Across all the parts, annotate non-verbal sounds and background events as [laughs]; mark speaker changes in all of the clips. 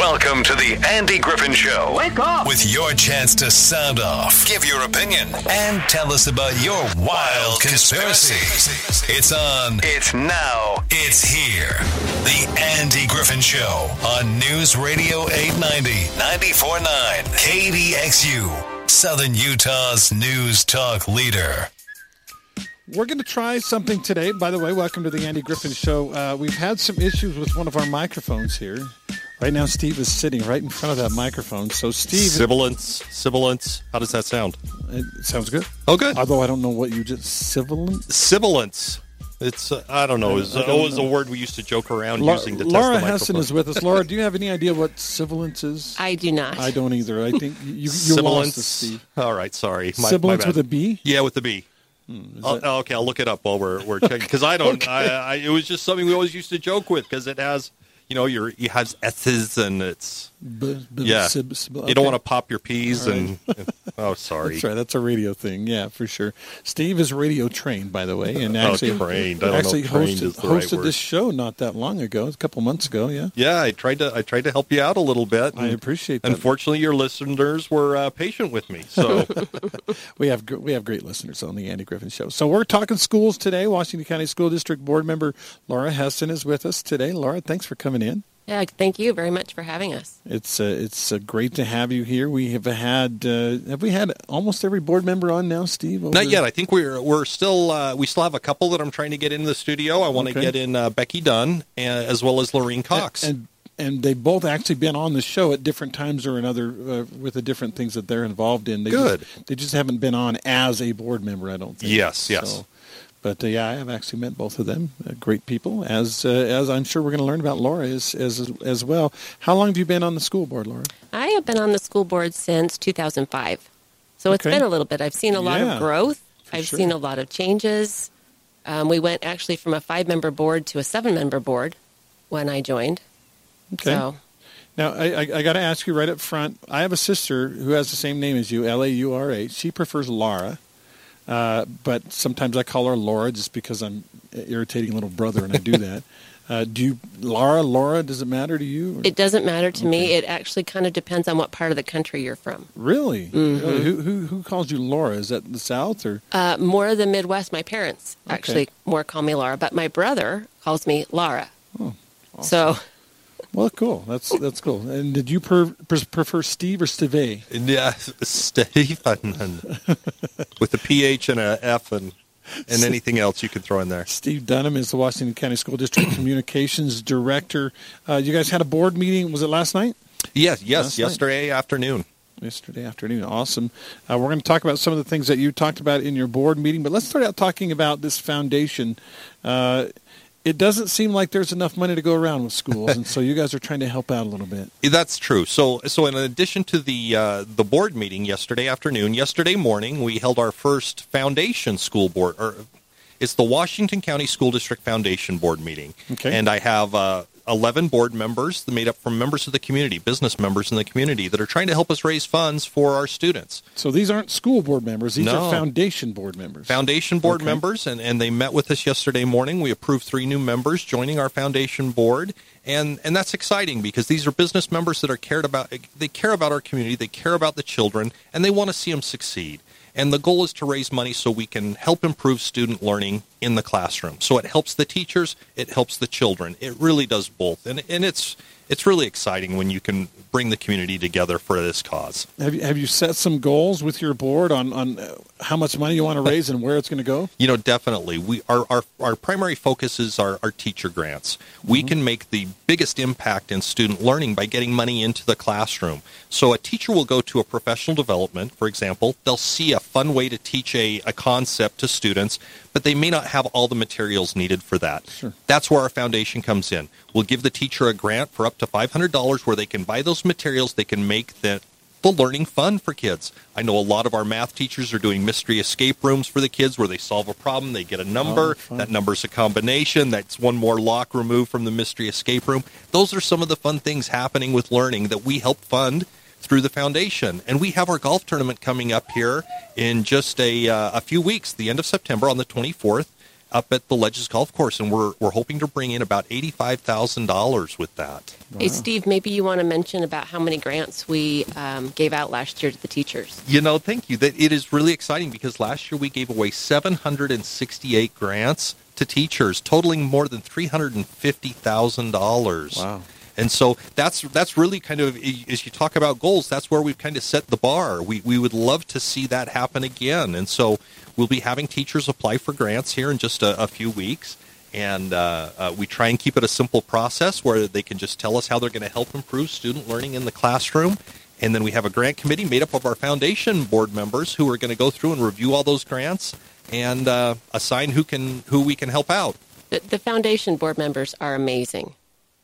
Speaker 1: Welcome to the Andy Griffin Show.
Speaker 2: Wake up!
Speaker 1: With your chance to sound off, give your opinion, and tell us about your wild conspiracies. It's on. It's now. It's here. The Andy Griffin Show on News Radio 890, 94.9, KDXU, Southern Utah's news talk leader.
Speaker 3: We're going to try something today. By the way, welcome to the Andy Griffin Show. Uh, we've had some issues with one of our microphones here. Right now, Steve is sitting right in front of that microphone. So, Steve,
Speaker 4: Sibilance, sibilance. How does that sound?
Speaker 3: it sounds good.
Speaker 4: Oh, good.
Speaker 3: Although I don't know what you just sibilant.
Speaker 4: Sibilance. It's uh, I don't know. It's
Speaker 3: I don't
Speaker 4: always
Speaker 3: know.
Speaker 4: a word we used to joke around
Speaker 3: La-
Speaker 4: using to test
Speaker 3: Laura
Speaker 4: the
Speaker 3: Hesson
Speaker 4: microphone.
Speaker 3: is with us. Laura, do you have any [laughs] idea what sibilance is?
Speaker 5: I do not.
Speaker 3: I don't either. I think you, you lost
Speaker 4: Sibilance.
Speaker 3: us, Steve.
Speaker 4: All right, sorry. My,
Speaker 3: Sibilance
Speaker 4: my
Speaker 3: with a B?
Speaker 4: Yeah, with the B. I'll- oh, okay, I'll look it up while we're we're checking because I don't. [laughs] I, I, it was just something we always used to joke with because it has, you know, your you have s's and it's
Speaker 3: B- b-
Speaker 4: yeah.
Speaker 3: sib- sib-
Speaker 4: You don't want to pop your peas
Speaker 3: All
Speaker 4: and, [laughs] oh, [laughs] sorry.
Speaker 3: That's right. That's a radio thing. Yeah, for sure. Steve is radio trained, by the way, and [laughs]
Speaker 4: Oh,
Speaker 3: actually
Speaker 4: trained. I don't
Speaker 3: actually hosted,
Speaker 4: the right
Speaker 3: this show not that long ago, a couple months ago. Yeah,
Speaker 4: Yeah, I tried to I tried to help you out a little bit.
Speaker 3: I appreciate that.
Speaker 4: Unfortunately, your listeners were uh, patient with me. So
Speaker 3: We have we have great listeners on the Andy Griffin Show. So we're talking schools today. Washington County School District Board Member Laura Hesson is with us today. Laura, thanks for coming in.
Speaker 5: Yeah, thank you very much for having us.
Speaker 3: It's uh, it's uh, great to have you here. We have had uh, have we had almost every board member on now, Steve? over-
Speaker 4: not yet. I think we're we're still uh, we still have a couple that I'm trying to get into the studio. I want to
Speaker 3: Okay.
Speaker 4: get in uh, Becky Dunn uh, as well as Lorene Cox.
Speaker 3: And and they've both actually been on the show at different times or another uh, with the different things that they're involved in. They
Speaker 4: Good.
Speaker 3: Just, they just haven't been on as a board member. I don't think.
Speaker 4: Yes, yes.
Speaker 3: So, but uh, yeah, I have actually met both of them. Uh, great people, as uh, as I'm sure we're going to learn about Laura as, as as well. How long have you been on the school board, Laura?
Speaker 5: I have been on the school board since 2005. So it's been a little bit. I've seen a lot
Speaker 3: Yeah,
Speaker 5: of growth. I've
Speaker 3: sure.
Speaker 5: seen a lot of changes. Um, we went actually from a five member board to a seven member board when I joined.
Speaker 3: Okay.
Speaker 5: So
Speaker 3: Now, I, I, I got to ask you right up front. I have a sister who has the same name as you, L A U R A. She prefers Laura, uh, but sometimes I call her Laura just because I'm an irritating little brother, and I do that. [laughs] Uh, do you, Laura, Laura? Does it matter to you? or-
Speaker 5: it doesn't matter to me. It actually kind of depends on what part of the country you're from.
Speaker 3: really?
Speaker 5: Mm-hmm.
Speaker 3: Really? Who, who who calls you Laura? Is that the South or?
Speaker 5: Uh, more of the Midwest. My parents
Speaker 3: Okay.
Speaker 5: actually more call me Laura, but my brother calls me Laura.
Speaker 3: Oh,
Speaker 5: So
Speaker 3: Well, cool. That's that's cool. And did you per, pre- prefer Steve or Steve?
Speaker 4: yeah, Stephen with a PH and a F and and anything else you can throw in there.
Speaker 3: Steve Dunham is the Washington County School District [clears throat] Communications Director. Uh, you guys had a board meeting. Was it last night?
Speaker 4: Yes, yes,
Speaker 3: Last night.
Speaker 4: yesterday afternoon.
Speaker 3: Yesterday afternoon. Awesome. Uh, we're going to talk about some of the things that you talked about in your board meeting, but let's start out talking about this foundation. Uh, it doesn't seem like there's enough money to go around with schools, and so you guys are trying to help out a little bit. [laughs]
Speaker 4: That's true. So, so in addition to the uh, the board meeting yesterday afternoon, yesterday morning we held our first foundation school board, or it's the Washington County School District Foundation Board meeting.
Speaker 3: Okay.
Speaker 4: And I have uh, eleven board members made up from members of the community, business members in the community that are trying to help us raise funds for our students.
Speaker 3: So these aren't school board members; these
Speaker 4: No.
Speaker 3: are foundation board members.
Speaker 4: Foundation board
Speaker 3: Okay.
Speaker 4: members, and, and they met with us yesterday morning. We approved three new members joining our foundation board, and and that's exciting because these are business members that are cared about. They care about our community, they care about the children, and they want to see them succeed. And the goal is to raise money so we can help improve student learning in the classroom. So it helps the teachers, it helps the children. It really does both, and and it's it's really exciting when you can bring the community together for this cause.
Speaker 3: Have you have you set some goals with your board on on uh, how much money you want to raise and where it's going to go? [laughs]
Speaker 4: You know, definitely. We our our, our primary focus is our, our teacher grants. We can make the biggest impact in student learning by getting money into the classroom. So a teacher will go to a professional development, for example, they'll see a fun way to teach a, a concept to students, but they may not have all the materials needed for that.
Speaker 3: Sure.
Speaker 4: That's where our foundation comes in. We'll give the teacher a grant for up to $500 where they can buy those materials, they can make the the learning fun for kids. I know a lot of our math teachers are doing mystery escape rooms for the kids where they solve a problem, they get a number,
Speaker 3: Oh,
Speaker 4: that number's a combination, that's one more lock removed from the mystery escape room. Those are some of the fun things happening with learning that we help fund through the foundation. And we have our golf tournament coming up here in just a, uh, a few weeks, the end of September on the 24th. up at the Ledges Golf Course, and we're we're hoping to bring in about eighty five thousand dollars with that.
Speaker 5: Hey, Steve, maybe you want to mention about how many grants we um, gave out last year to the teachers.
Speaker 4: You know, thank you. That it is really exciting because last year we gave away seven hundred and sixty eight grants to teachers, totaling more than three hundred and fifty thousand dollars.
Speaker 3: Wow.
Speaker 4: And so that's that's really kind of as you talk about goals, that's where we've kind of set the bar. We we would love to see that happen again. And so we'll be having teachers apply for grants here in just a, a few weeks. And uh, uh, we try and keep it a simple process where they can just tell us how they're going to help improve student learning in the classroom. And then we have a grant committee made up of our foundation board members who are going to go through and review all those grants and uh, assign who can who we can help out.
Speaker 5: The, the foundation board members are amazing.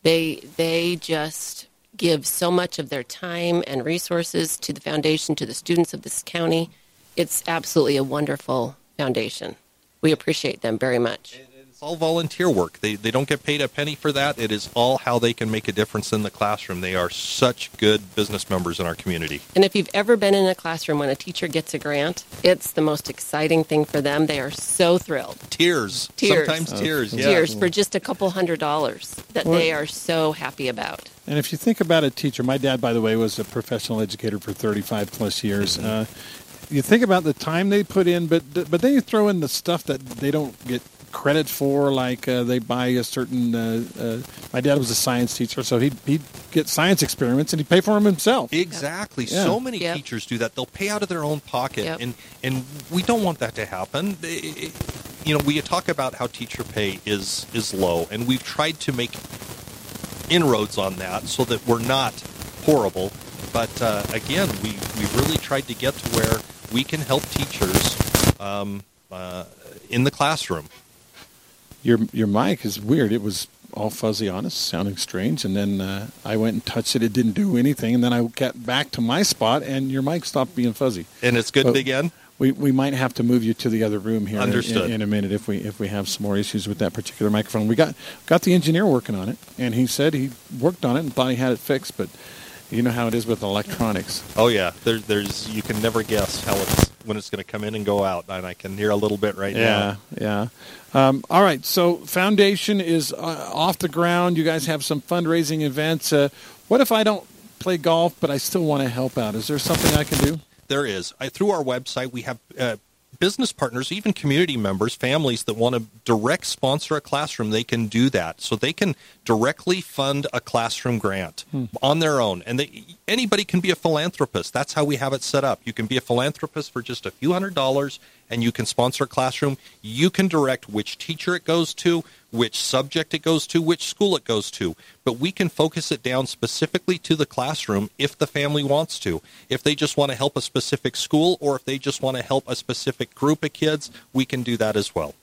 Speaker 5: They they just give so much of their time and resources to the foundation, to the students of this county. It's absolutely a wonderful foundation. We appreciate them very much.
Speaker 4: It's all volunteer work. They, they don't get paid a penny for that. It is all how they can make a difference in the classroom. They are such good business members in our community.
Speaker 5: And if you've ever been in a classroom when a teacher gets a grant, it's the most exciting thing for them. They are so thrilled.
Speaker 4: Tears.
Speaker 5: Tears.
Speaker 4: Sometimes
Speaker 3: Oh,
Speaker 4: tears. Yeah.
Speaker 5: Tears for just a couple hundred dollars that
Speaker 3: Well-
Speaker 5: they are so happy about.
Speaker 3: And if you think about a teacher, my dad, by the way, was a professional educator for 35 plus years.
Speaker 4: Mm-hmm.
Speaker 3: Uh, you think about the time they put in, but but then you throw in the stuff that they don't get credit for, like uh, they buy a certain. Uh, uh, my dad was a science teacher, so he'd, he'd get science experiments and he'd pay for them himself.
Speaker 4: Exactly.
Speaker 3: Yeah.
Speaker 4: So many
Speaker 5: Yep.
Speaker 4: teachers do that. They'll pay out of their own pocket,
Speaker 5: Yep.
Speaker 4: and and we don't want that to happen. It- it- you know, we talk about how teacher pay is is low, and we've tried to make inroads on that so that we're not horrible. But uh, again, we we really tried to get to where we can help teachers um, uh, in the classroom.
Speaker 3: Your your mic is weird. It was all fuzzy on us, sounding strange, and then uh, I went and touched it. It didn't do anything, and then I got back to my spot, and your mic stopped being fuzzy.
Speaker 4: And it's good
Speaker 3: But-
Speaker 4: again.
Speaker 3: We, we might have to move you to the other room here in-. In, in a minute if we if we have some more issues with that particular microphone. We got got the engineer working on it, and he said he worked on it and thought he had it fixed, but you know how it is with electronics.
Speaker 4: Oh yeah, there, there's you can never guess how it's when it's going to come in and go out, and I can hear a little bit right now.
Speaker 3: Yeah, yeah. Um, all right, so foundation is uh, off the ground. You guys have some fundraising events. Uh, what if I don't play golf, but I still want to help out? Is there something I can do?
Speaker 4: There is. I, through our website, we have uh, business partners, even community members, families that want to direct sponsor a classroom. They can do that, so they can directly fund a classroom grant hmm. on their own. And they, anybody can be a philanthropist. That's how we have it set up. You can be a philanthropist for just a few hundred dollars, and you can sponsor a classroom. You can direct which teacher it goes to, which subject it goes to, which school it goes to. But we can focus it down specifically to the classroom if the family wants to. If they just want to help a specific school or if they just want to help a specific group of kids, we can do that as well.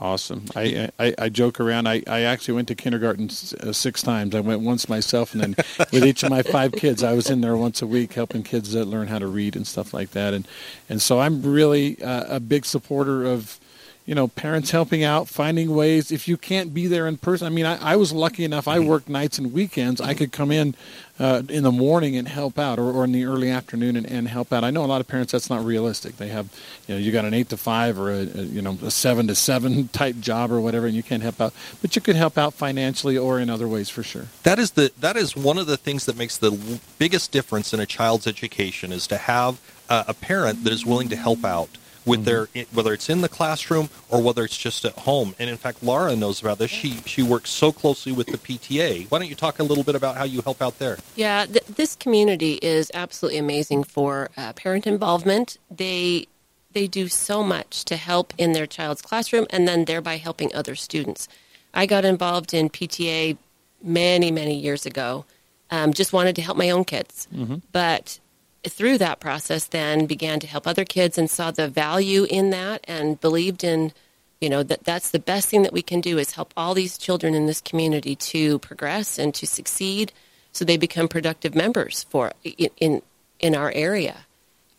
Speaker 3: Awesome. I, I, I joke around. I, I actually went to kindergarten uh, six times. I went once myself, and then with each of my five [laughs] kids, I was in there once a week helping kids learn how to read and stuff like that. And and so I'm really uh, a big supporter of, you know, parents helping out, finding ways. If you can't be there in person, I mean, I, I was lucky enough. I worked nights and weekends. I could come in uh, in the morning and help out, or, or in the early afternoon and, and help out. I know a lot of parents that's not realistic. They have, you know, you got an eight to five or a, a you know a seven to seven [laughs] type job or whatever, and you can't help out. But you could help out financially or in other ways for sure.
Speaker 4: That is the that is one of the things that makes the biggest difference in a child's education is to have uh, a parent that is willing to help out with their whether it's in the classroom or whether it's just at home. And in fact, Laura knows about this. She she works so closely with the PTA. Why don't you talk a little bit about how you help out there?
Speaker 5: Yeah, th- this community is absolutely amazing for uh, parent involvement. They they do so much to help in their child's classroom, and then thereby helping other students. I got involved in PTA many many years ago. Um, just wanted to help my own kids, but through that process, then began to help other kids and saw the value in that, and believed in you know that that's the best thing that we can do is help all these children in this community to progress and to succeed so they become productive members for in in, in our area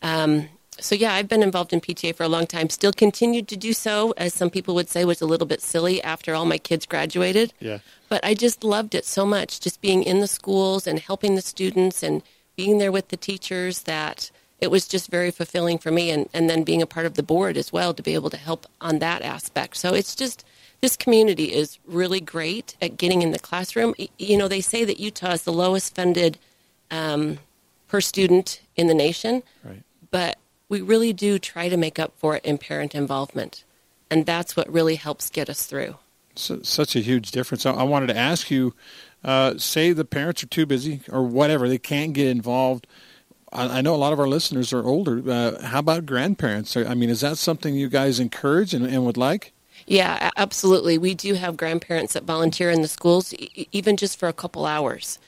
Speaker 5: um, so yeah i've been involved in pta for a long time still continued to do so as some people would say was a little bit silly after all my kids graduated
Speaker 3: Yeah.
Speaker 5: but i just loved it so much just being in the schools and helping the students and being there with the teachers that it was just very fulfilling for me and, and then being a part of the board as well to be able to help on that aspect. So it's just this community is really great at getting in the classroom. You know, they say that Utah is the lowest funded um, per student in the nation,
Speaker 3: Right.
Speaker 5: but we really do try to make up for it in parent involvement. And that's what really helps get us through.
Speaker 3: So, such a huge difference. I, I wanted to ask you, uh, say the parents are too busy or whatever, they can't get involved. I, I know a lot of our listeners are older. Uh, how about grandparents? I mean, is that something you guys encourage and, and would like?
Speaker 5: Yeah, absolutely. We do have grandparents that volunteer in the schools, e- even just for a couple hours.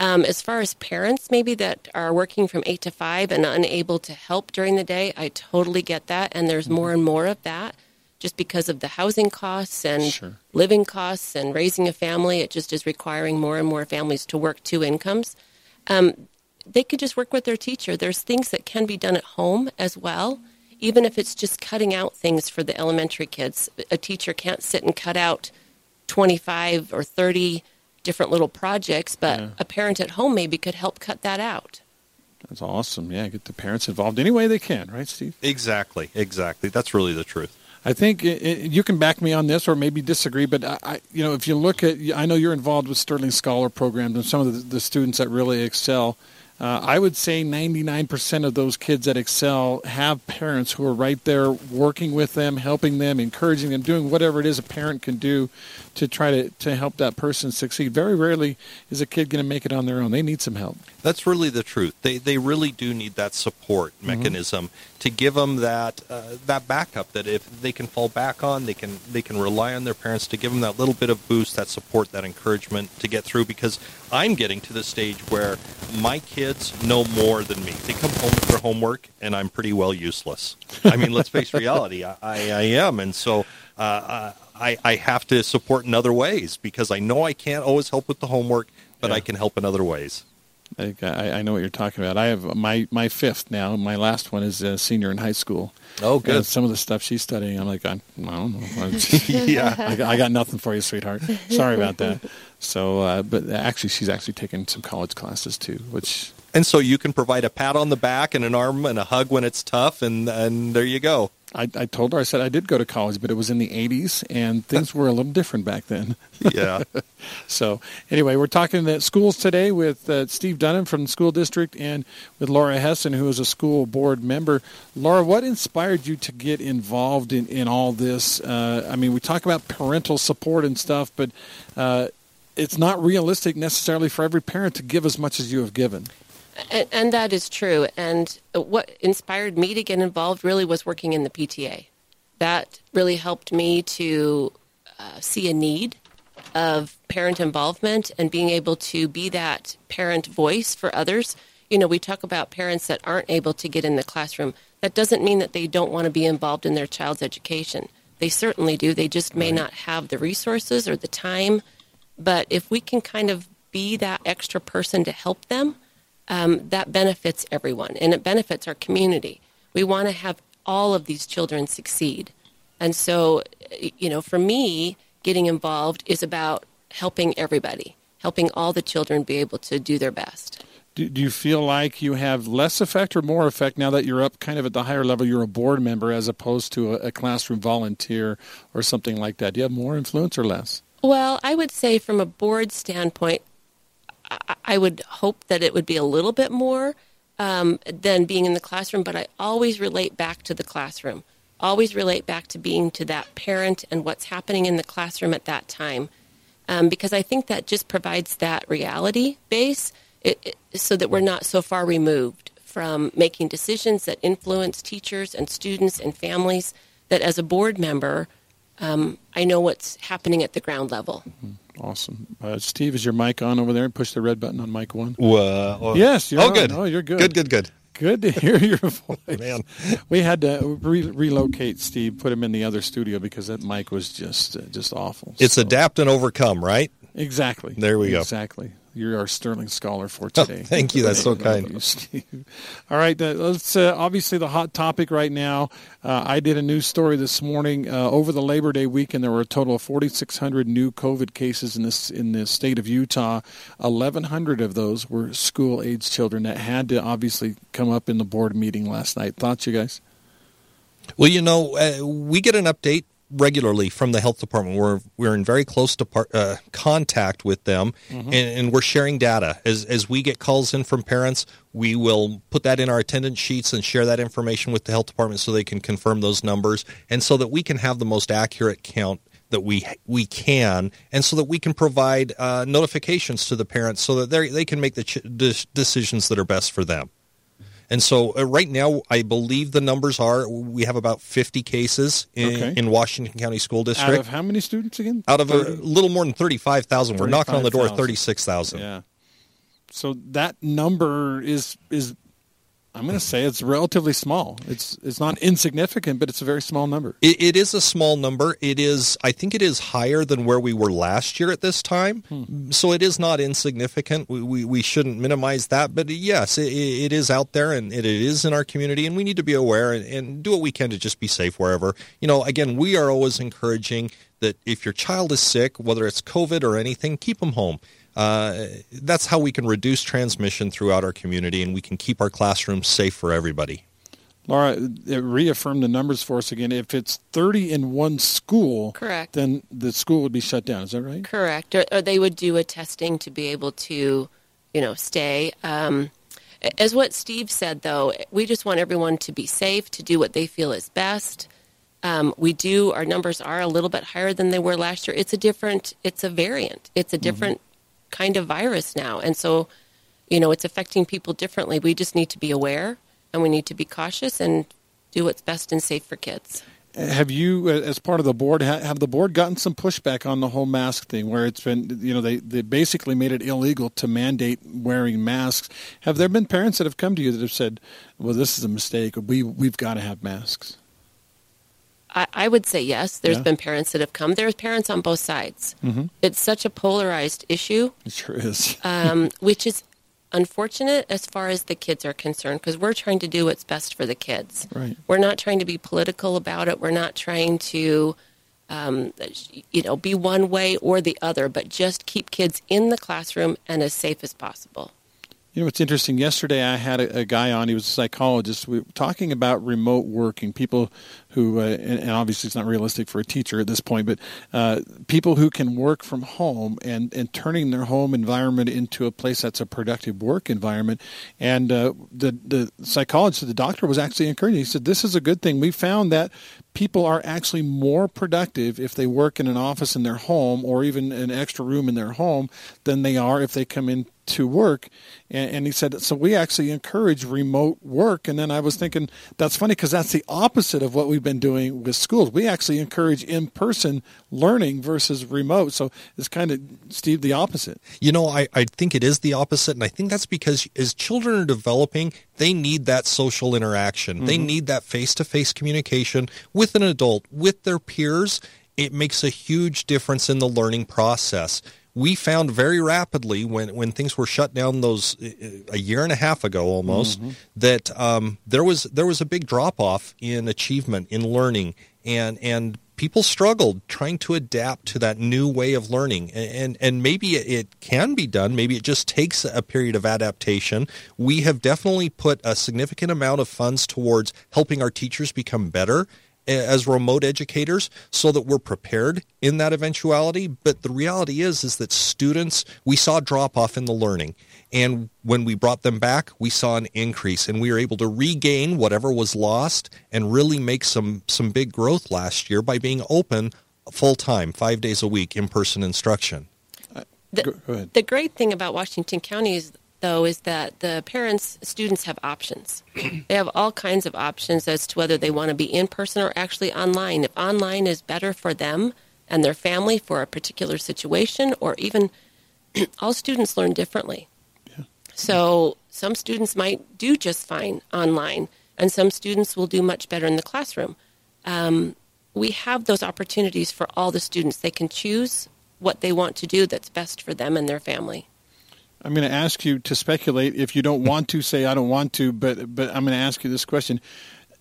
Speaker 5: Um, as far as parents, maybe that are working from eight to five and unable to help during the day, I totally get that, and there's more and more of that, just because of the housing costs and
Speaker 3: Sure.
Speaker 5: living costs and raising a family. It just is requiring more and more families to work two incomes. Um, they could just work with their teacher. There's things that can be done at home as well, even if it's just cutting out things for the elementary kids. A teacher can't sit and cut out 25 or 30 different little projects, but
Speaker 3: Yeah.
Speaker 5: a parent at home maybe could help cut that out.
Speaker 3: That's awesome. Yeah, get the parents involved any way they can, right, Steve?
Speaker 4: Exactly, exactly. That's really the truth.
Speaker 3: I think it, it, you can back me on this, or maybe disagree. But I, I, you know, if you look at, I know you're involved with Sterling Scholar programs and some of the, the students that really excel. Uh, I would say 99% of those kids that excel have parents who are right there working with them, helping them, encouraging them, doing whatever it is a parent can do to try to, to help that person succeed. Very rarely is a kid going to make it on their own. They need some help.
Speaker 4: That's really the truth. They they really do need that support mechanism to give them that uh, that backup that if they can fall back on, they can they can rely on their parents to give them that little bit of boost, that support, that encouragement to get through. Because I'm getting to the stage where my kids know more than me. They come home with their homework, and I'm pretty well useless. I mean, let's face reality. I, I, I am, and so. Uh, I, I have to support in other ways because I know I can't always help with the homework, but
Speaker 3: Yeah.
Speaker 4: I can help in other ways.
Speaker 3: I, I know what you're talking about. I have my, my fifth now. My last one is a senior in high school.
Speaker 4: Oh, good.
Speaker 3: And some of the stuff she's studying, I'm like, I, I don't know. [laughs] [laughs]
Speaker 4: yeah.
Speaker 3: I, got- I got nothing for you, sweetheart. Sorry about that. So, uh, but actually, she's actually taking some college classes too, which
Speaker 4: And so you can provide a pat on the back and an arm and a hug when it's tough, and, and there you go.
Speaker 3: I, I told her. I said I did go to college, but it was in the '80s, and things were a little different back then. [laughs]
Speaker 4: Yeah. [laughs]
Speaker 3: So anyway, we're talking at schools today with uh, Steve Dunham from the school district and with Laura Hesson, who is a school board member. Laura, what inspired you to get involved in, in all this? Uh, I mean, we talk about parental support and stuff, but uh, it's not realistic necessarily for every parent to give as much as you have given.
Speaker 5: And, and that is true. And what inspired me to get involved really was working in the PTA. That really helped me to uh, see a need of parent involvement and being able to be that parent voice for others. You know, we talk about parents that aren't able to get in the classroom. That doesn't mean that they don't want to be involved in their child's education. They certainly do. They just may not have the resources or the time. But if we can kind of be that extra person to help them, um, that benefits everyone and it benefits our community. We want to have all of these children succeed. And so, you know, for me, getting involved is about helping everybody, helping all the children be able to do their best.
Speaker 3: Do, do you feel like you have less effect or more effect now that you're up kind of at the higher level? You're a board member as opposed to a, a classroom volunteer or something like that. Do you have more influence or less?
Speaker 5: Well, I would say from a board standpoint, I, would hope that it would be a little bit more um, than being in the classroom, but I always relate back to the classroom. Always relate back to being to that parent and what's happening in the classroom at that time, um, because I think that just provides that reality base, it, it, so that we're not so far removed from making decisions that influence teachers and students and families. That as a board member, um, I know what's happening at the ground level.
Speaker 3: Awesome. Uh, Steve, is your mic on over there? Push the red button on mic one.
Speaker 2: Whoa.
Speaker 3: Yes, you're
Speaker 2: oh,
Speaker 3: on.
Speaker 2: good.
Speaker 3: Oh, you're good.
Speaker 2: Good, good, good.
Speaker 3: Good to hear your voice. [laughs]
Speaker 2: Man.
Speaker 3: We had to re- relocate Steve, put him in the other studio because that mic was just uh, just awful.
Speaker 2: It's
Speaker 3: So-
Speaker 2: adapt and overcome, right?
Speaker 3: Exactly.
Speaker 2: There we go.
Speaker 3: Exactly. You're our sterling scholar for [laughs] today.
Speaker 4: Oh, thank you. That's so kind.
Speaker 3: You, All right. Uh, let's uh, obviously the hot topic right now. Uh, I did a news story this morning. Uh, over the Labor Day weekend, there were a total of 4,600 new COVID cases in this in the state of Utah. 1,100 of those were school-age children that had to obviously come up in the board meeting last night. Thoughts, you guys?
Speaker 4: Well, you know, uh, we get an update regularly from the health department. We're we're in very close to par- uh, contact with them, mm-hmm. and, and, we're sharing data. As as we get calls in from parents, we will put that in our attendance sheets and share that information with the health department so they can confirm those numbers, and so that we can have the most accurate count that we we can, and so that we can provide uh, notifications to the parents so that they they can make the ch- decisions that are best for them. And so uh, right now, I believe the numbers are we have about 50 cases in, okay. in Washington County School District. Out
Speaker 3: of how many students again?
Speaker 4: Out of 30? a little more than 35,000. We're knocking on the door 36,000.
Speaker 3: Yeah. So that number is is I'm going to say it's relatively small. It's it's not insignificant, but it's a very small number.
Speaker 4: It, it is a small number. It is. I think it is higher than where we were last year at this time. Hmm. So it is not insignificant. We, we, we shouldn't minimize that. But yes, it, it is out there and it is in our community, and we need to be aware and, and do what we can to just be safe wherever. You know, again, we are always encouraging that if your child is sick, whether it's COVID or anything, keep them home. Uh, that's how we can reduce transmission throughout our community and we can keep our classrooms safe for everybody.
Speaker 3: Laura, reaffirm the numbers for us again. If it's 30 in one school,
Speaker 5: correct,
Speaker 3: then the school would be shut down. Is that right?
Speaker 5: Correct. Or, or they would do a testing to be able to, you know, stay. Um, as what Steve said, though, we just want everyone to be safe, to do what they feel is best. Um, we do. Our numbers are a little bit higher than they were last year. It's a different. It's a variant. It's a mm-hmm. different kind of virus now. And so, you know, it's affecting people differently. We just need to be aware and we need to be cautious and do what's best and safe for kids.
Speaker 3: Have you, uh, as part of the board, have the board gotten some pushback on the whole mask thing, where it's been, you know, they, they basically made it illegal to mandate wearing masks? Have there been parents that have come to you that have said, "Well, this is a mistake. We we've got to have masks"?
Speaker 5: I, I would say yes. There's yeah. been parents that have come. There's parents on both sides. Mm-hmm. It's such a polarized issue.
Speaker 3: It sure is. [laughs]
Speaker 5: um, which is unfortunate as far as the kids are concerned because we're trying to do what's best for the kids.
Speaker 3: Right.
Speaker 5: We're not trying to be political about it. We're not trying to, um, you know, be one way or the other, but just keep kids in the classroom and as safe as possible.
Speaker 3: You know, it's interesting. Yesterday, I had a, a, guy on. He was a psychologist. We were talking about remote working. People who, uh, and, and, obviously, it's not realistic for a teacher at this point, but uh, people who can work from home and and turning their home environment into a place that's a productive work environment. And uh, the the psychologist, the doctor, was actually encouraging. He said, "This is a good thing. We found that people are actually more productive if they work in an office in their home or even an extra room in their home than they are if they come in to work. And, and, he said, so we actually encourage remote work. And then I was thinking, that's funny because that's the opposite of what we've been doing with schools. We actually encourage in person learning versus remote. So it's kind of, Steve, the opposite.
Speaker 4: You know, I, I think it is the opposite. And I think that's because as children are developing, they need that social interaction, mm-hmm. they need that face to face communication with an adult, with their peers. It makes a huge difference in the learning process we found very rapidly when, when things were shut down those a year and a half ago almost mm-hmm. that um, there was there was a big drop off in achievement in learning. And and people struggled trying to adapt to that new way of learning. And and maybe it can be done. Maybe it just takes a period of adaptation. We have definitely put a significant amount of funds towards helping our teachers become better as remote educators so that we're prepared in that eventuality. But the reality is is that students we saw drop off in the learning. And when we brought them back we saw an increase and we were able to regain whatever was lost and really make some some big growth last year by being open full time 5 days a week in person instruction.
Speaker 5: The, the great thing about Washington County is though, is that the parents, students have options. [clears throat] they have all kinds of options as to whether they want to be in person or actually online. If online is better for them and their family for a particular situation, or even [clears throat] all students learn differently. Yeah. So some students might do just fine online, and some students will do much better in the classroom. Um, we have those opportunities for all the students. They can choose what they want to do that's best for them and their family.
Speaker 3: I'm going to ask you to speculate. If you don't [laughs] want to, say I don't want to. But but I'm going to ask you this question,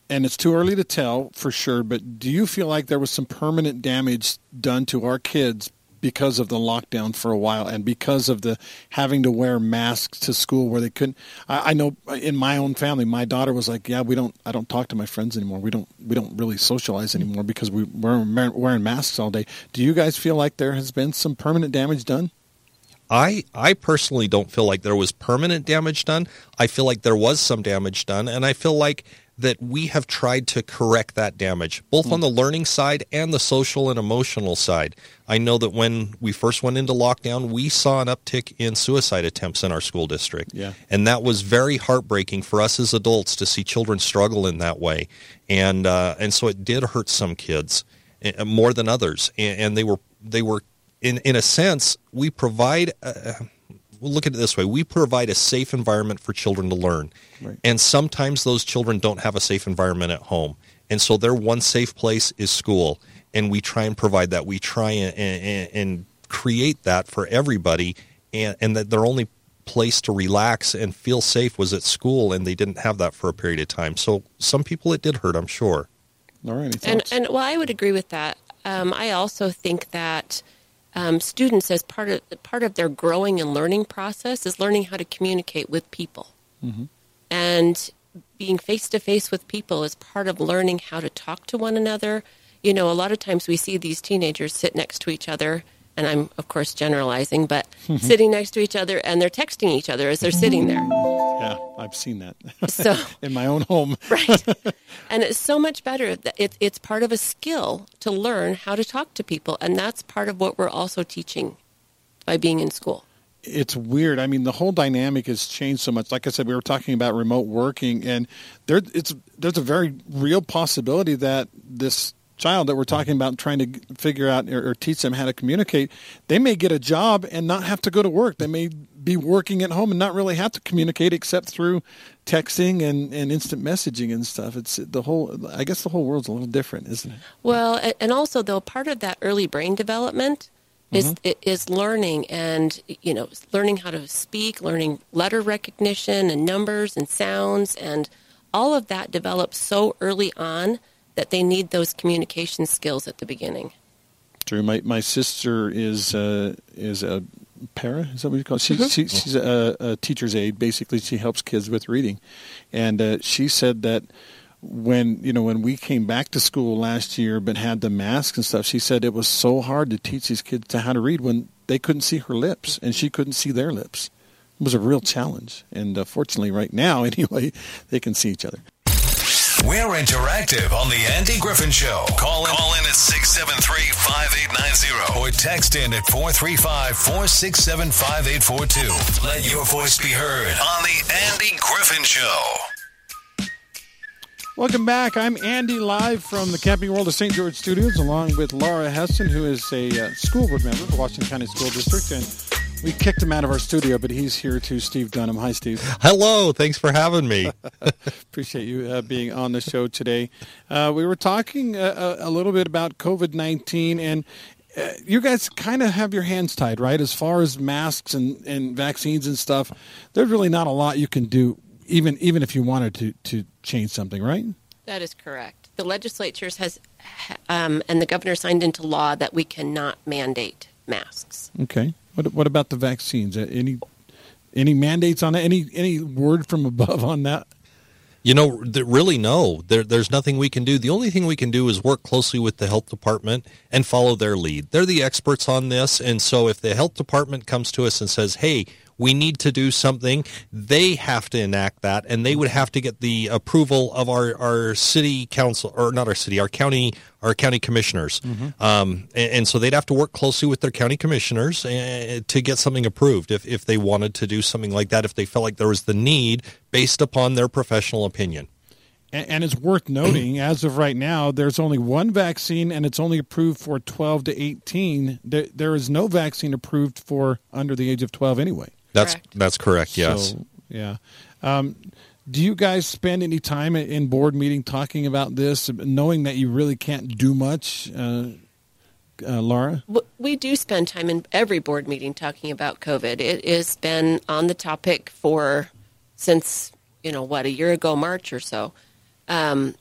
Speaker 3: and it's too early to tell for sure. But do you feel like there was some permanent damage done to our kids because of the lockdown for a while and because of the having to wear masks to school where they couldn't I, I, know in my own family my daughter was like yeah we don't i don't talk to my friends anymore we don't we don't really socialize anymore because we, we're wearing masks all day do you guys feel like there has been some permanent damage done
Speaker 4: I I personally don't feel like there was permanent damage done. I feel like there was some damage done, and I feel like that we have tried to correct that damage, both mm. on the learning side and the social and emotional side. I know that when we first went into lockdown, we saw an uptick in suicide attempts in our school district.
Speaker 3: Yeah.
Speaker 4: And that was very heartbreaking for us as adults to see children struggle in that way. And, uh, and so it did hurt some kids eh, more than others. And, and they were, they were in, in a sense, we provide, uh, we'll look at it this way. We provide a safe environment for children to learn. Right. and sometimes those children don't have a safe environment at home. And so their one safe place is school. And we try and provide that. We try and, and, and create that for everybody. And, and that their only place to relax and feel safe was at school and they didn't have that for a period of time. So some people it did hurt i'm sure.
Speaker 3: All right
Speaker 5: and, and well i would agree with that. Um, i also think that um, students as part of part of their growing and learning process is learning how to communicate with people, mm-hmm. and being face to face with people is part of learning how to talk to one another. You know, a lot of times we see these teenagers sit next to each other and I'm of course generalizing, but [laughs] mhm. sitting next to each other and they're texting each other as they're sitting there.
Speaker 3: Yeah, I've seen that. So [laughs] in my own home, [laughs]
Speaker 5: right? And it's so much better. That it, it's part of a skill to learn how to talk to people, and that's part of what we're also teaching by being in school.
Speaker 3: It's weird. I mean, the whole dynamic has changed so much. Like I said, we were talking about remote working, and there, it's there's a very real possibility that this child that we're talking about trying to figure out or, or, teach them how to communicate, they may get a job and not have to go to work. They may be working at home and not really have to communicate except through texting and, and instant messaging and stuff. It's the whole, I guess the whole world's a little different, isn't it?
Speaker 5: Well, and also though, part of that early brain development is mm-hmm. is learning and you know learning how to speak, learning letter recognition and numbers and sounds and all of that develops so early on that they need those communication skills at the beginning.
Speaker 3: True. My my sister is uh, is a para. Is that what you call it? She, mm-hmm. she, she's a, a, teacher's aide. Basically, she helps kids with reading, and uh, she said that when you know when we came back to school last year, but had the masks and stuff, she said it was so hard to teach these kids to how to read when they couldn't see her lips and she couldn't see their lips. It was a real challenge, and uh, fortunately, right now, [laughs] anyway, they can see each other.
Speaker 1: We're interactive on The Andy Griffin Show. Call in, Call in at 673-5890 or text in at 435-467-5842. Let your voice be heard on The Andy Griffin Show.
Speaker 3: Welcome back. I'm Andy live from the Camping World of St. George Studios along with Laura Hesson, who is a uh, school board member for Washington County School District and we kicked him out of our studio, but he's here too, Steve Dunham. Hi, Steve.
Speaker 4: Hello. Thanks for having me. [laughs]
Speaker 3: Appreciate you uh, being on the show today. Uh, we were talking uh, a little bit about COVID 19, and uh, you guys kind of have your hands tied, right? As far as masks and, and vaccines and stuff, there's really not a lot you can do, even even if you wanted to, to change something, right?
Speaker 5: That is correct. The legislatures has um, and the governor signed into law that we cannot mandate masks.
Speaker 3: Okay. What what about the vaccines? Uh, any any mandates on that? Any any word from above on that?
Speaker 4: You know, really, no. There, there's nothing we can do. The only thing we can do is work closely with the health department and follow their lead. They're the experts on this, and so if the health department comes to us and says, "Hey, we need to do something, they have to enact that, and they would have to get the approval of our, our city council, or not our city, our county, our county commissioners. Mm-hmm. Um, and, and, so they'd have to work closely with their county commissioners uh, to get something approved if, if they wanted to do something like that, if they felt like there was the need based upon their professional opinion.
Speaker 3: And it's worth noting, as of right now, there's only one vaccine, and it's only approved for 12 to 18. There, there is no vaccine approved for under the age of 12 anyway.
Speaker 4: That's correct. that's correct. Yes.
Speaker 3: So, yeah. Um, do you guys spend any time in board meeting talking about this, knowing that you really can't do much? Uh, uh, Laura?
Speaker 5: We do spend time in every board meeting talking about COVID. It has been on the topic for since you know what a year ago, March or so. Um,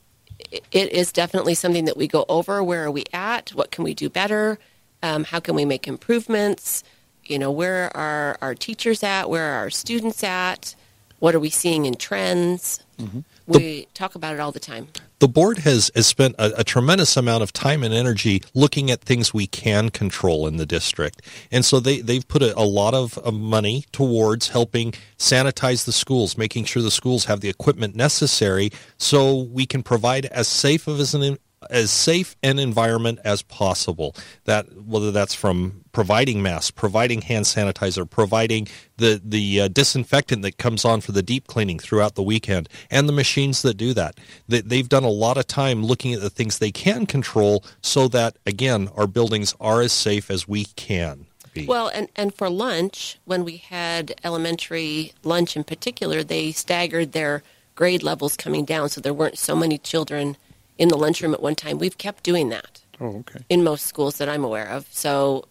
Speaker 5: it is definitely something that we go over. Where are we at? What can we do better? Um, how can we make improvements? You know, where are our teachers at? Where are our students at? What are we seeing in trends? Mm-hmm. We the, talk about it all the time.
Speaker 4: The board has, has spent a, a, tremendous amount of time and energy looking at things we can control in the district. And so they, they've put a, a lot of uh, money towards helping sanitize the schools, making sure the schools have the equipment necessary so we can provide as safe of as an as safe an environment as possible. That whether that's from providing masks, providing hand sanitizer, providing the the uh, disinfectant that comes on for the deep cleaning throughout the weekend, and the machines that do that. They, they've done a lot of time looking at the things they can control, so that again our buildings are as safe as we can. Be.
Speaker 5: Well, and, and for lunch, when we had elementary lunch in particular, they staggered their grade levels coming down so there weren't so many children in the lunchroom at one time. We've kept doing that.
Speaker 3: Oh, okay.
Speaker 5: In most schools that I'm aware of. So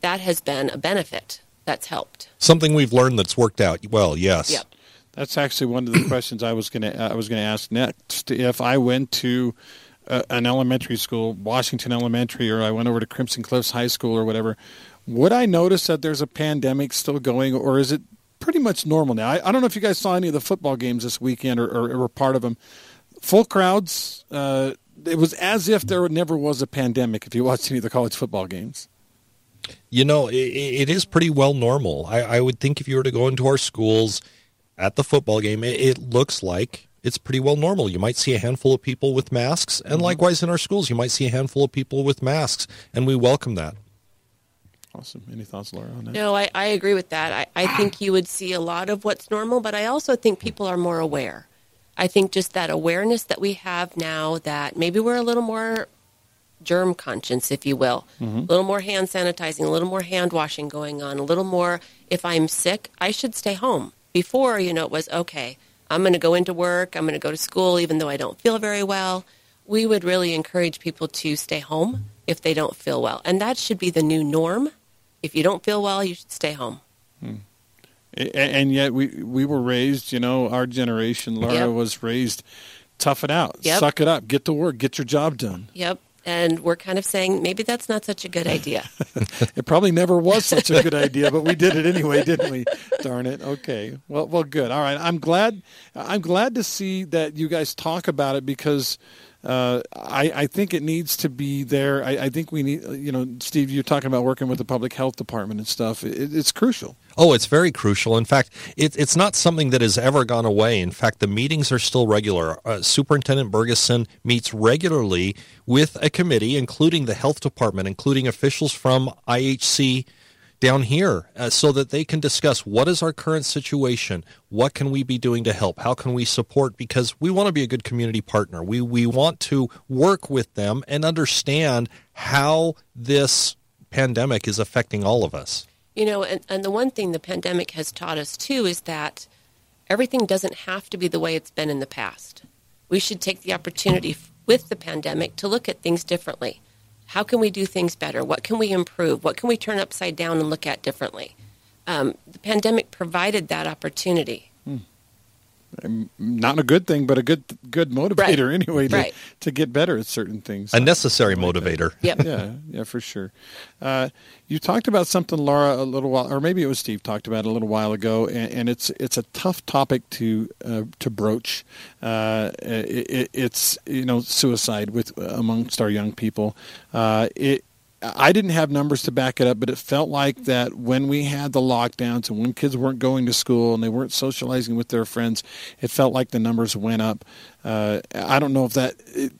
Speaker 5: that has been a benefit that's helped.
Speaker 4: Something we've learned that's worked out well, yes.
Speaker 5: Yep.
Speaker 3: That's actually one of the [clears throat] questions I was going to I was going to ask next. If I went to uh, an elementary school, Washington Elementary, or I went over to Crimson Cliffs High School or whatever, would I notice that there's a pandemic still going, or is it pretty much normal now? I, I don't know if you guys saw any of the football games this weekend or, or, or were part of them full crowds. Uh, it was as if there never was a pandemic. If you watched any of the college football games,
Speaker 4: you know it, it is pretty well normal. I, I, would think if you were to go into our schools at the football game, it, it, looks like it's pretty well normal. You might see a handful of people with masks, and mm-hmm. likewise in our schools, you might see a handful of people with masks, and we welcome that.
Speaker 3: Awesome. Any thoughts, Laura, on that?
Speaker 5: No, I, I agree with that. I, I think you would see a lot of what's normal, but I also think people are more aware. I think just that awareness that we have now that maybe we're a little more germ conscious, if you will, mm-hmm. a little more hand sanitizing, a little more hand washing going on, a little more, if I'm sick, I should stay home. Before, you know, it was okay, I'm going to go into work, I'm going to go to school, even though I don't feel very well. We would really encourage people to stay home if they don't feel well. And that should be the new norm. If you don't feel well, you should stay home. Hmm
Speaker 3: and yet we we were raised you know our generation laura yep. was raised tough it out. Yep. suck it up. Get to work. Get your job done.
Speaker 5: Yep. And we're kind of saying maybe that's not such a good idea. [laughs]
Speaker 3: It probably never was such a good idea but we did it anyway didn't we? Darn it. Okay. Well well good. All right. I'm glad i'm glad to see that you guys talk about it because uh, I, I, think it needs to be there. I, I, think we need, you know, Steve, you're talking about working with the public health department and stuff. It, it's crucial.
Speaker 4: Oh, it's very crucial. In fact, it, it's not something that has ever gone away. In fact, the meetings are still regular. Uh, Superintendent Bergeson meets regularly with a committee, including the health department, including officials from IHC down here uh, so that they can discuss what is our current situation what can we be doing to help how can we support because we want to be a good community partner we we want to work with them and understand how this pandemic is affecting all of us
Speaker 5: you know and, and the one thing the pandemic has taught us too is that everything doesn't have to be the way it's been in the past we should take the opportunity with the pandemic to look at things differently how can we do things better? What can we improve? What can we turn upside down and look at differently? Um, the pandemic provided that opportunity
Speaker 3: not a good thing, but a good good motivator right. anyway to, right. to get better at certain things.
Speaker 4: A necessary like motivator.
Speaker 5: Yep. [laughs]
Speaker 3: yeah, yeah, for sure. Uh, you talked about something, Laura, a little while, or maybe it was Steve talked about a little while ago, and, and it's it's a tough topic to uh, to broach. Uh, it, it's you know suicide with amongst our young people. Uh, it I didn't have numbers to back it up, but it felt like that when we had the lockdowns and when kids weren't going to school and they weren't socializing with their friends, it felt like the numbers went up. Uh, I don't know if that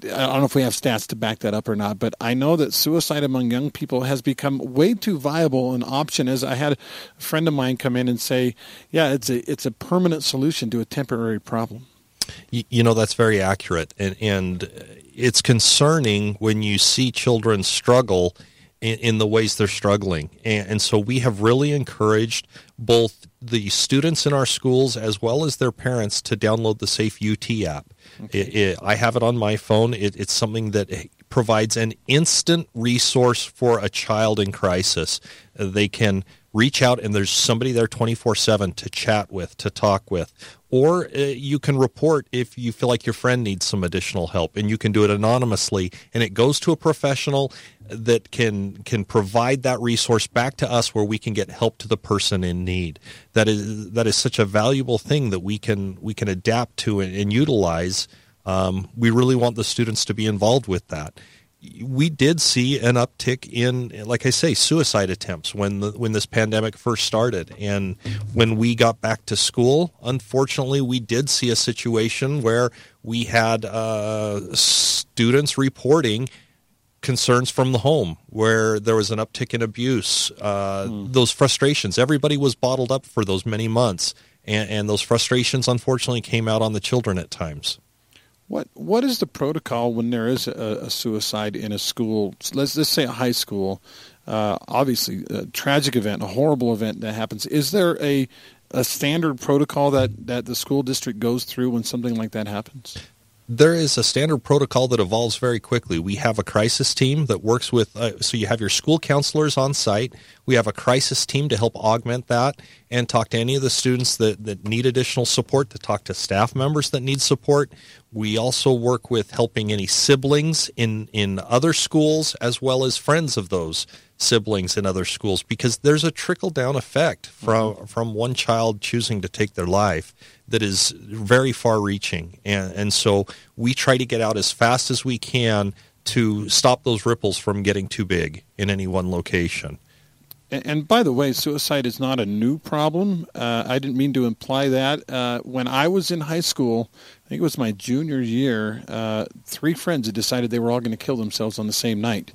Speaker 3: I don't know if we have stats to back that up or not, but I know that suicide among young people has become way too viable an option. As I had a friend of mine come in and say, "Yeah, it's a it's a permanent solution to a temporary problem."
Speaker 4: You know that's very accurate, and and it's concerning when you see children struggle in, in the ways they're struggling. And, and, so we have really encouraged both the students in our schools as well as their parents to download the Safe UT app. Okay. It, it, I have it on my phone. It, it's something that provides an instant resource for a child in crisis. They can reach out and there's somebody there 24/7 to chat with, to talk with. Or uh, you can report if you feel like your friend needs some additional help and you can do it anonymously and it goes to a professional that can can provide that resource back to us where we can get help to the person in need. That is that is such a valuable thing that we can we can adapt to and, and utilize. Um, we really want the students to be involved with that we did see an uptick in, like I say, suicide attempts when the, when this pandemic first started, and when we got back to school, unfortunately, we did see a situation where we had uh, students reporting concerns from the home, where there was an uptick in abuse, uh, mm. those frustrations. Everybody was bottled up for those many months, and, and those frustrations, unfortunately, came out on the children at times.
Speaker 3: What what is the protocol when there is a, a suicide in a school? Let's just say a high school. Uh, obviously, a tragic event, a horrible event that happens. Is there a a standard protocol that, that the school district goes through when something like that happens?
Speaker 4: There is a standard protocol that evolves very quickly. We have a crisis team that works with, uh, so you have your school counselors on site. We have a crisis team to help augment that and talk to any of the students that, that need additional support, to talk to staff members that need support. We also work with helping any siblings in, in other schools as well as friends of those siblings in other schools because there's a trickle down effect from mm-hmm. from one child choosing to take their life that is very far reaching and and so we try to get out as fast as we can to stop those ripples from getting too big in any one location
Speaker 3: and, by the way, suicide is not a new problem. Uh, I didn't mean to imply that. Uh, when I was in high school, I think it was my junior year, uh, three friends had decided they were all going to kill themselves on the same night.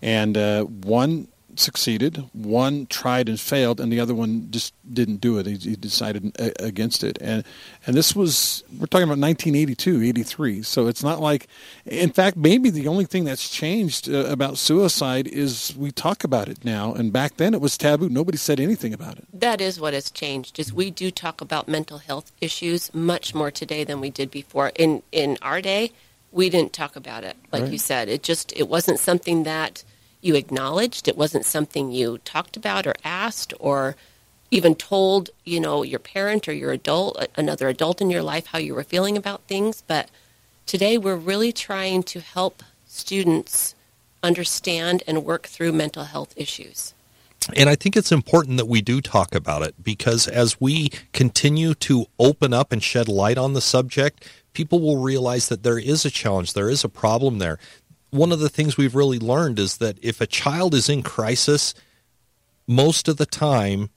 Speaker 3: And uh, one succeeded. One tried and failed, and the other one just didn't do it. He, he, decided against it. And and this was we're talking about 1982, 83. So it's not like, in fact, maybe the only thing that's changed uh, about suicide is we talk about it now. And back then it was taboo. Nobody said anything about it.
Speaker 5: That is what has changed. Is we do talk about mental health issues much more today than we did before. In in our day, we didn't talk about it. Like right. you said, it just it wasn't something that you acknowledged. It wasn't something you talked about or asked or even told, you know, your parent or your adult, another adult in your life, how you were feeling about things. But today we're really trying to help students understand and work through mental health issues.
Speaker 4: And I think it's important that we do talk about it because as we continue to open up and shed light on the subject, people will realize that there is a challenge, there is a problem there one of the things we've really learned is that if a child is in crisis, most of the time,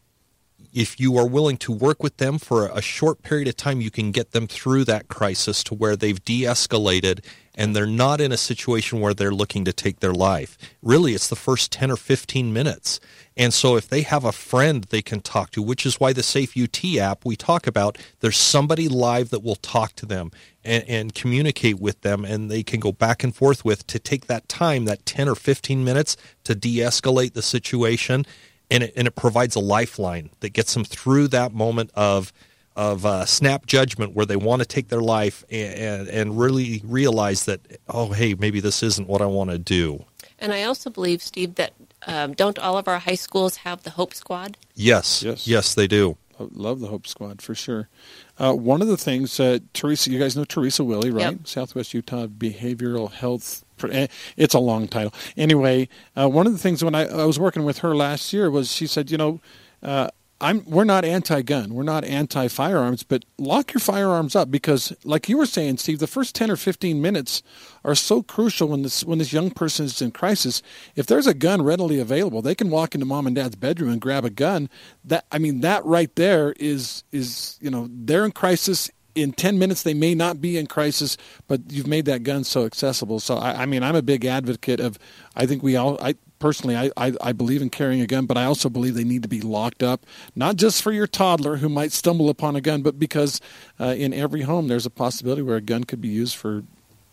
Speaker 4: if you are willing to work with them for a short period of time, you can get them through that crisis to where they've de escalated and they're not in a situation where they're looking to take their life. Really, it's the first 10 or 15 minutes. And so if they have a friend they can talk to, which is why the Safe UT app we talk about, there's somebody live that will talk to them and, and communicate with them and they can go back and forth with to take that time, that 10 or 15 minutes to de-escalate the situation. And it, and it provides a lifeline that gets them through that moment of of uh, snap judgment where they want to take their life and, and really realize that, oh, hey, maybe this isn't what I want to do.
Speaker 5: And I also believe, Steve, that um, don't all of our high schools have the Hope Squad?
Speaker 4: Yes, yes, yes, they do.
Speaker 3: love the Hope Squad for sure. Uh, one of the things, uh, Teresa, you guys know Teresa Willie, right? Yep. Southwest Utah Behavioral Health. Eh, it's a long title. Anyway, uh, one of the things when I, I, was working with her last year was she said, you know, uh, I'm we're not anti-gun, we're not anti-firearms, but lock your firearms up because, like you were saying, Steve, the first ten or fifteen minutes are so crucial when this when this young person is in crisis. If there's a gun readily available, they can walk into mom and dad's bedroom and grab a gun. That I mean, that right there is is you know they're in crisis in 10 minutes they may not be in crisis but you've made that gun so accessible so i, I mean i'm a big advocate of i think we all i personally, I, I, I, believe in carrying a gun, but I also believe they need to be locked up, not just for your toddler who might stumble upon a gun, but because uh, in every home there's a possibility where a gun could be used for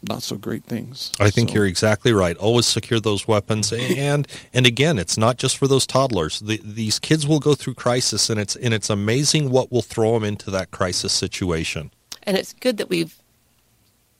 Speaker 3: not so great things.
Speaker 4: I think so. you're exactly right. Always secure those weapons, and and again, it's not just for those toddlers. The, these kids will go through crisis, and it's and it's amazing what will throw them into that crisis situation.
Speaker 5: And it's good that we've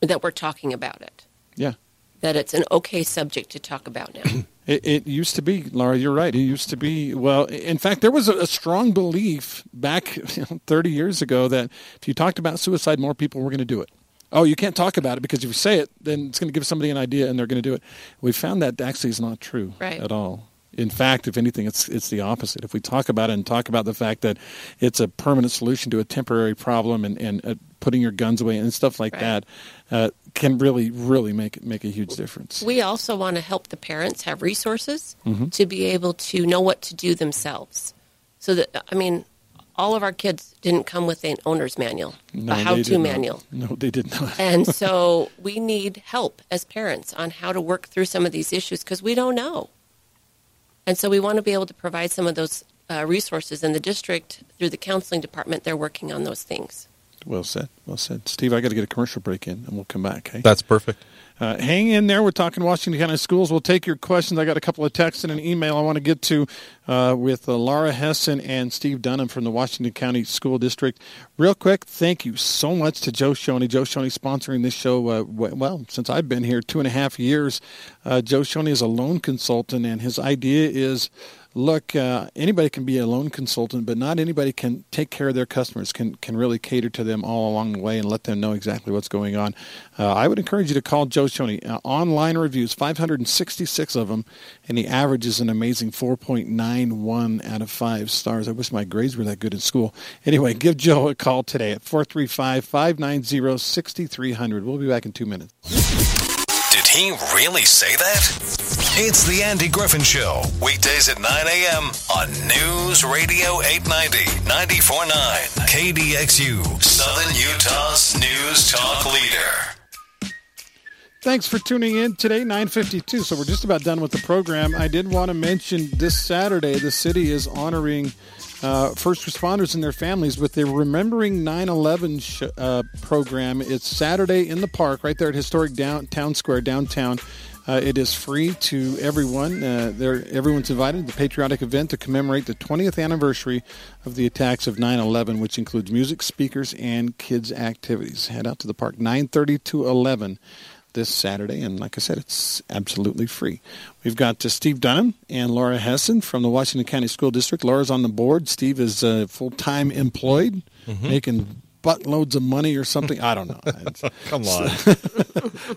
Speaker 5: that we're talking about it.
Speaker 3: Yeah
Speaker 5: that it's an okay subject to talk about now. [clears throat]
Speaker 3: It, it, used to be, Laura. You're right. It used to be. Well, in fact, there was a, a strong belief back [laughs] you know, 30 years ago that if you talked about suicide, more people were going to do it. Oh, you can't talk about it because if you say it, then it's going to give somebody an idea and they're going to do it. We found that actually is not true
Speaker 5: right.
Speaker 3: at all. In fact, if anything, it's it's the opposite. If we talk about it and talk about the fact that it's a permanent solution to a temporary problem and and uh, putting your guns away and stuff like right. that, uh, can really really make make a huge difference.
Speaker 5: We also want to help the parents have resources mm-hmm. to be able to know what to do themselves. So that I mean, all of our kids didn't come with an owner's manual,
Speaker 3: no,
Speaker 5: a how-to manual.
Speaker 3: No, they did not.
Speaker 5: and [laughs] so we need help as parents on how to work through some of these issues because we don't know. And so we want to be able to provide some of those uh, resources in the district through the counseling department. They're working on those things.
Speaker 3: Well said. Well said. Steve, I got to get a commercial break in and we'll come back. Okay?
Speaker 4: That's perfect.
Speaker 3: Uh, hang in there. We're talking Washington County Schools. We'll take your questions. I got a couple of texts and an email I want to get to uh, with uh, Laura Hesson and Steve Dunham from the Washington County School District. Real quick, thank you so much to Joe Shoney. Joe Shoney sponsoring this show, uh, well, since I've been here two and a half years. Uh, Joe Shoney is a loan consultant, and his idea is look, uh, anybody can be a loan consultant, but not anybody can take care of their customers, can, can really cater to them all along the way and let them know exactly what's going on. Uh, I would encourage you to call Joe Shoney. Uh, online reviews, 566 of them, and the average is an amazing 4.91 out of 5 stars. I wish my grades were that good in school. Anyway, [laughs] give Joe a call today at 435 590 6300. We'll be back in two minutes.
Speaker 1: Did he really say that? It's the Andy Griffin Show, weekdays at 9 a.m. on News Radio 890, 94.9, KDXU, Southern Utah's news talk leader.
Speaker 3: Thanks for tuning in today, 952. So we're just about done with the program. I did want to mention this Saturday, the city is honoring uh, first responders and their families with the Remembering 9 11 sh- uh, program. It's Saturday in the park, right there at historic downtown square, downtown. Uh, it is free to everyone. Uh, everyone's invited to the patriotic event to commemorate the 20th anniversary of the attacks of 9/11, which includes music, speakers, and kids' activities. Head out to the park 9:30 to 11 this Saturday, and like I said, it's absolutely free. We've got uh, Steve Dunham and Laura Hesson from the Washington County School District. Laura's on the board. Steve is uh, full time employed, mm-hmm. making buttloads of money or something. I don't know. [laughs]
Speaker 4: Come on.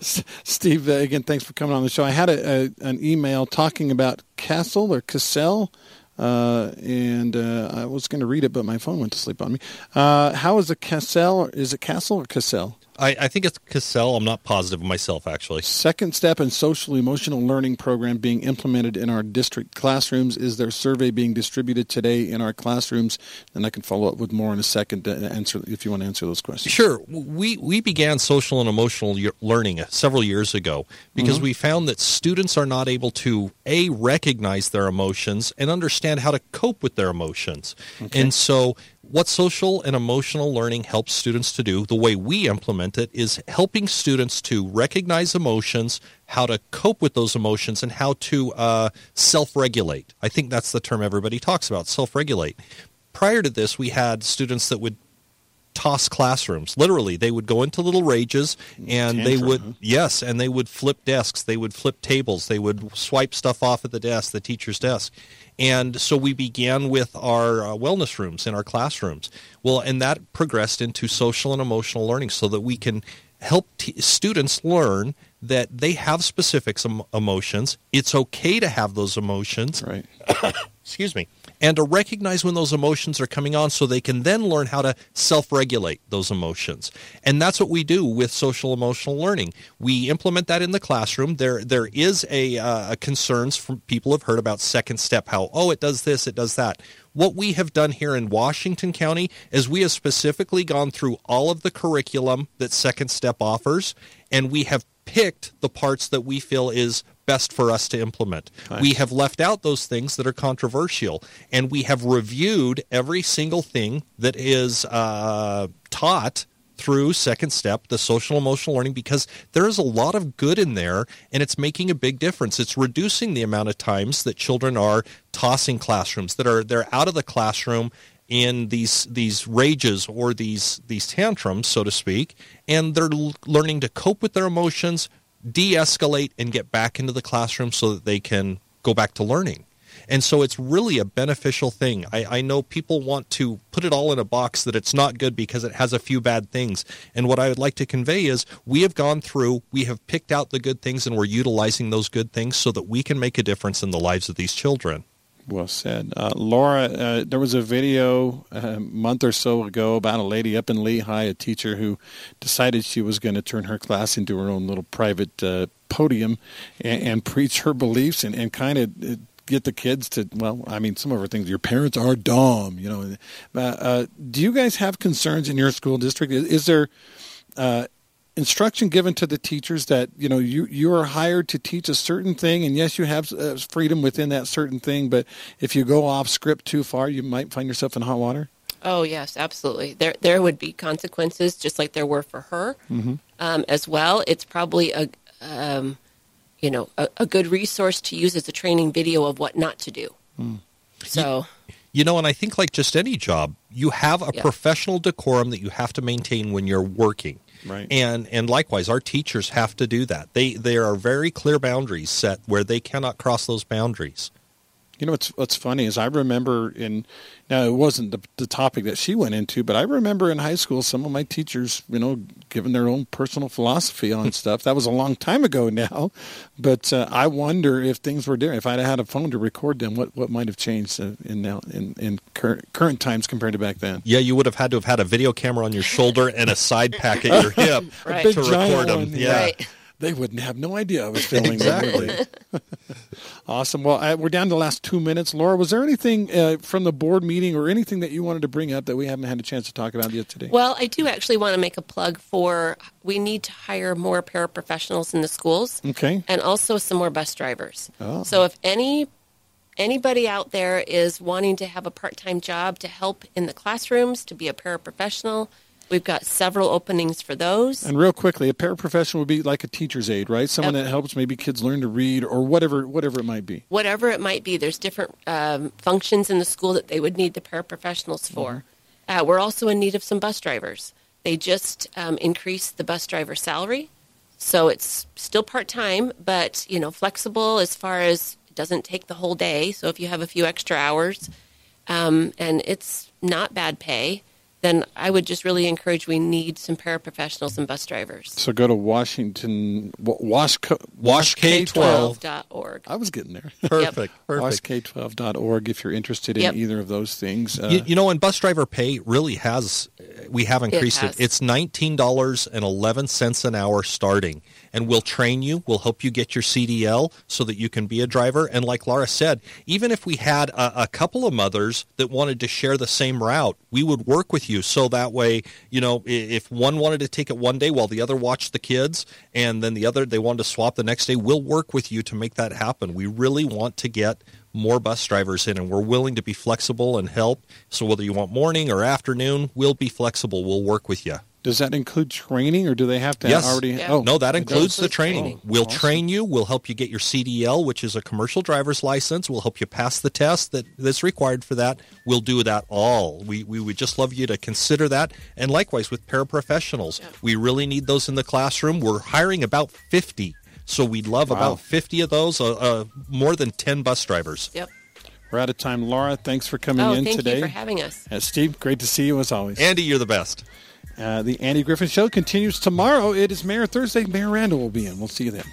Speaker 4: [laughs]
Speaker 3: Steve, uh, again, thanks for coming on the show. I had a, a, an email talking about Castle or Cassell. Uh, and uh, I was going to read it, but my phone went to sleep on me. Uh, how is a Cassell? Is it Castle or Cassell?
Speaker 4: I, I, think it's Cassell. I'm not positive of myself, actually.
Speaker 3: Second step in social emotional learning program being implemented in our district classrooms. Is there survey being distributed today in our classrooms? And I can follow up with more in a second to answer if you want to answer those questions.
Speaker 4: Sure. We we began social and emotional learning several years ago because mm-hmm. we found that students are not able to a recognize their emotions and understand how to cope with their emotions. Okay. And so what social and emotional learning helps students to do, the way we implement it, is helping students to recognize emotions, how to cope with those emotions, and how to uh, self regulate. I think that's the term everybody talks about self regulate. Prior to this, we had students that would toss classrooms. Literally, they would go into little rages and Tantrum, they would huh? yes, and they would flip desks, they would flip tables, they would swipe stuff off at the desk, the teacher's desk. And so we began with our uh, wellness rooms in our classrooms. Well, and that progressed into social and emotional learning so that we can help t- students learn that they have specific emotions. It's okay to have those emotions.
Speaker 3: Right. [coughs]
Speaker 4: Excuse me and to recognize when those emotions are coming on so they can then learn how to self regulate those emotions. And that's what we do with social emotional learning. We implement that in the classroom. There, there is a, uh, a concerns from people have heard about second step, how, oh, it does this, it does that. What we have done here in Washington County is we have specifically gone through all of the curriculum that Second Step offers, and we have picked the parts that we feel is best for us to implement. Nice. We have left out those things that are controversial, and we have reviewed every single thing that is uh, taught through second step the social emotional learning because there is a lot of good in there and it's making a big difference it's reducing the amount of times that children are tossing classrooms that are they're out of the classroom in these these rages or these these tantrums so to speak and they're learning to cope with their emotions de-escalate and get back into the classroom so that they can go back to learning. And so it's really a beneficial thing. I, I, know people want to put it all in a box that it's not good because it has a few bad things. And what I would like to convey is we have gone through, we have picked out the good things, and we're utilizing those good things so that we can make a difference in the lives of these children.
Speaker 3: Well said. Uh, Laura, uh, there was a video a month or so ago about a lady up in Lehi, a teacher who decided she was going to turn her class into her own little private uh, podium and, and, preach her beliefs and, and kind of uh, get the kids to, well, I mean, some of her things, your parents are dumb, you know. Uh, do you guys have concerns in your school district? Is, is there uh, instruction given to the teachers that you know you you are hired to teach a certain thing and yes you have uh, freedom within that certain thing but if you go off script too far you might find yourself in hot water
Speaker 5: oh yes absolutely there there would be consequences just like there were for her mm-hmm. um, as well it's probably a um, you know a, a, good resource to use as a training video of what not to do mm. so
Speaker 4: you, you know and i think like just any job you have a yeah. professional decorum that you have to maintain when you're working
Speaker 3: Right.
Speaker 4: And and likewise, our teachers have to do that. They there are very clear boundaries set where they cannot cross those boundaries.
Speaker 3: You know what's what's funny is I remember in now it wasn't the, the topic that she went into, but I remember in high school some of my teachers, you know, giving their own personal philosophy on [laughs] stuff. That was a long time ago now, but uh, I wonder if things were different. If I'd had a phone to record them, what, what might have changed in now in, in current current times compared to back then?
Speaker 4: Yeah, you would have had to have had a video camera on your shoulder and a side pack at your [laughs] hip
Speaker 5: right.
Speaker 4: to record them. One, yeah.
Speaker 5: Right
Speaker 3: they wouldn't have no idea I was filming
Speaker 4: exactly. [laughs]
Speaker 3: awesome. Well, I, we're down to the last two minutes. Laura, was there anything uh, from the board meeting or anything that you wanted to bring up that we haven't had a chance to talk about yet today?
Speaker 5: Well, I do actually want to make a plug for we need to hire more paraprofessionals in the schools.
Speaker 3: Okay.
Speaker 5: And also some more bus drivers.
Speaker 3: Oh.
Speaker 5: So if any anybody out there is wanting to have a part-time job to help in the classrooms, to be a paraprofessional, We've got several openings for those.
Speaker 3: And real quickly, a paraprofessional would be like a teacher's aide, right? Someone yep. that helps maybe kids learn to read or whatever, whatever it might be.
Speaker 5: Whatever it might be, there's different um, functions in the school that they would need the paraprofessionals for. Mm-hmm. Uh, we're also in need of some bus drivers. They just um, increased the bus driver salary, so it's still part time, but you know flexible as far as it doesn't take the whole day. So if you have a few extra hours, um, and it's not bad pay then I would just really encourage we need some paraprofessionals and bus drivers.
Speaker 3: So go to Washington, Wash,
Speaker 5: washk12.org.
Speaker 3: I was getting there. [laughs]
Speaker 4: Perfect. Yep. Perfect.
Speaker 3: Washk12.org if you're interested in
Speaker 5: yep.
Speaker 3: either of those things.
Speaker 4: Uh, you, you, know, and bus driver pay really has, we have increased it. it. It's $19.11 an hour starting and we'll train you. We'll help you get your CDL so that you can be a driver. And like Laura said, even if we had a, a, couple of mothers that wanted to share the same route, we would work with you. So that way, you know, if one wanted to take it one day while the other watched the kids, and then the other they wanted to swap the next day, we'll work with you to make that happen. We really want to get more bus drivers in, and we're willing to be flexible and help. So whether you want morning or afternoon, we'll be flexible. We'll work with you.
Speaker 3: Does that include training, or do they have to
Speaker 4: yes.
Speaker 3: already?
Speaker 5: Yeah.
Speaker 4: Oh, no, that includes the training.
Speaker 3: Oh,
Speaker 4: we'll
Speaker 3: awesome.
Speaker 4: train you. We'll help you get your CDL, which is a commercial driver's license. We'll help you pass the test that that's required for that. We'll do that all. We we would just love you to consider that. And likewise with paraprofessionals, we really need those in the classroom. We're hiring about fifty, so we'd love wow. about fifty of those. Uh, uh, more than ten bus drivers.
Speaker 5: Yep.
Speaker 3: We're out of time. Laura, thanks for coming
Speaker 5: oh,
Speaker 3: in
Speaker 5: thank
Speaker 3: today.
Speaker 5: Thank you for having us.
Speaker 3: Uh, Steve, great to see you as always.
Speaker 4: Andy, you're the best.
Speaker 3: Uh, the Andy Griffin Show continues tomorrow. It is Mayor Thursday. Mayor Randall will be in. We'll see you then.